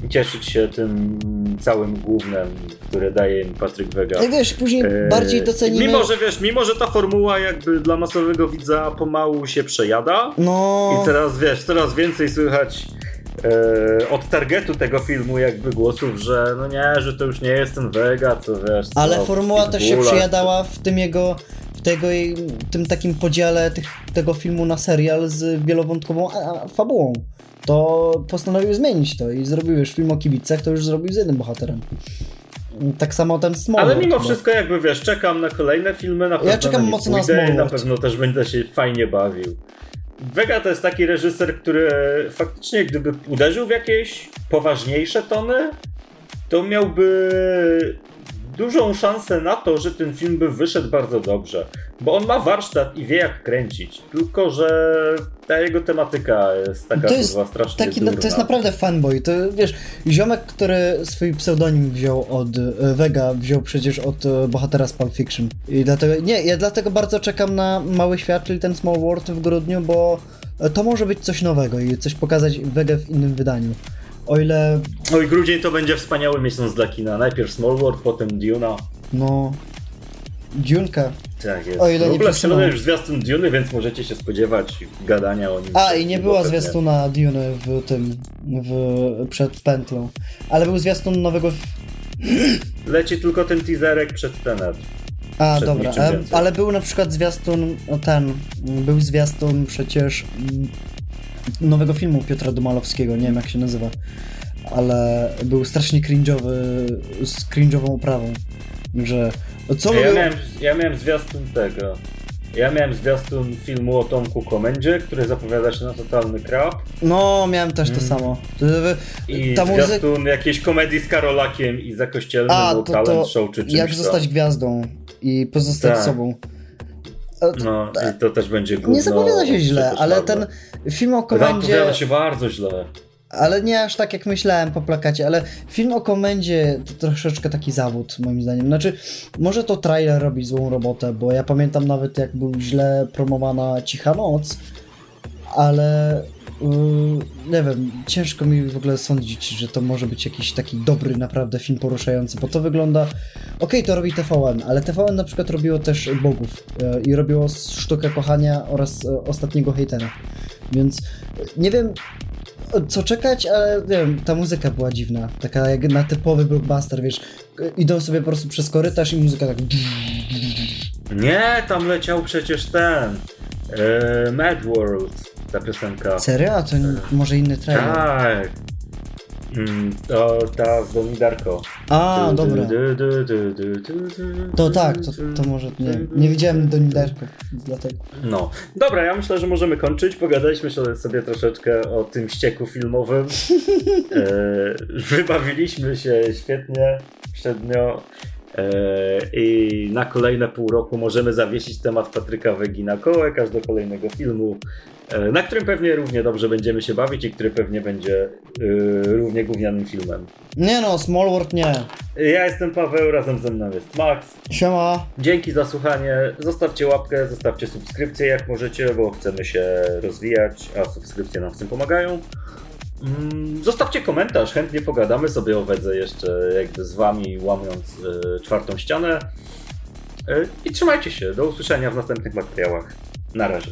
i cieszyć się tym całym głównym, które daje mi Patryk Wega. Jak wiesz, później Eee, bardziej docenimy... Mimo, że wiesz, mimo, że ta formuła jakby dla masowego widza pomału się przejada No... i teraz, wiesz, coraz więcej słychać e, od targetu tego filmu jakby głosów, że no nie, że to już nie jest ten Vega, co wiesz... Ale co, formuła też się Pitbulla, przejadała w tym jego, w tego, tym takim podziale tych, tego filmu na serial z wielowątkową a, a, fabułą. To postanowił zmienić to i zrobił już film o kibicach, to już zrobił z jednym bohaterem. Tak samo ten Smallwood. Ale mimo wszystko jakby wiesz, czekam na kolejne filmy, na pewno czekam na mocno na pójdę na Smallwood. pewno też będę się fajnie bawił. Vega to jest taki reżyser, który faktycznie gdyby uderzył w jakieś poważniejsze tony, to miałby dużą szansę na to, że ten film by wyszedł bardzo dobrze. Bo on ma warsztat i wie jak kręcić, tylko że ta jego tematyka jest taka To jest strasznie Taki, durna. to jest naprawdę fanboy. To wiesz, ziomek, który swój pseudonim wziął od e, Vega, wziął przecież od e, bohatera z Pulp Fiction. I dlatego, nie, ja dlatego bardzo czekam na Mały Świat, czyli ten Small World w grudniu, bo e, to może być coś nowego i coś pokazać Vegę w innym wydaniu. O ile, Oj, grudzień to będzie wspaniały miesiąc dla kina. Najpierw Small World, potem Duna. no, Dziunka. Tak jest. O ile w nie ogóle przesunął już zwiastun Duny, więc możecie się spodziewać gadania o nim. A, i nie była pewnie. zwiastuna Dune w tym, w, przed pętlą. Ale był zwiastun nowego... Leci tylko ten teaserek przed Tenet. A, Przed dobra, e, ale był na przykład zwiastun, no ten, był zwiastun przecież nowego filmu Piotra Domalowskiego, nie wiem jak się nazywa, ale był strasznie cringe'owy, z cringe'ową oprawą, że co Ja mówią... miałem, ja miałem zwiastun tego. Ja miałem zwiastun filmu o Tomku Komendzie, który zapowiada się na totalny krab. No, miałem też to Mm. samo. I Ta zwiastun jakiejś komedii z Karolakiem i za kościelnym A, to, talent to show czy czymś jak zostać gwiazdą i pozostać Tak. sobą. E, to- No i to też będzie gówno. Nie zapowiada się źle, ale ten film o komendzie... Zapowiada się bardzo źle. Ale nie aż tak jak myślałem po plakacie, ale film o komendzie to troszeczkę taki zawód moim zdaniem. Znaczy, może to trailer robi złą robotę, bo ja pamiętam nawet jak był źle promowana Cicha Noc, ale yy, nie wiem, ciężko mi w ogóle sądzić, że to może być jakiś taki dobry naprawdę film poruszający, bo to wygląda... Okej, to robi TVN, ale TVN na przykład robiło też Bogów yy, i robiło Sztukę Kochania oraz yy, Ostatniego Hejtera, więc yy, nie wiem co czekać, ale nie wiem, ta muzyka była dziwna. Taka jak na typowy blockbuster, wiesz. Idą sobie po prostu przez korytarz i muzyka tak. Nie, tam leciał przecież ten. E, Mad World, ta piosenka. Serio? A to n- może inny trailer. Tak. Mm, to ta z Doni Darko. A, Du, dobra. du, du, To tak, to, to może nie. Nie widziałem do Nidarko, dlatego. No, dobra, ja myślę, że możemy kończyć. Pogadaliśmy sobie- sobie troszeczkę o tym ścieku filmowym. *laughs* E, wybawiliśmy się świetnie przednio. E, I na kolejne pół roku możemy zawiesić temat Patryka Wegi na kołek, aż do kolejnego filmu, e, na którym pewnie równie dobrze będziemy się bawić i który pewnie będzie e, równie gównianym filmem. Nie no, Small World nie. Ja jestem Paweł, razem ze mną jest Max. Siema. Dzięki za słuchanie. Zostawcie łapkę, zostawcie subskrypcję jak możecie, bo chcemy się rozwijać, a subskrypcje nam w tym pomagają. Mm, Zostawcie komentarz, chętnie pogadamy sobie o Wedze jeszcze jakby z wami, łamiąc y, czwartą ścianę. Y, I trzymajcie się, do usłyszenia w następnych materiałach. Na razie.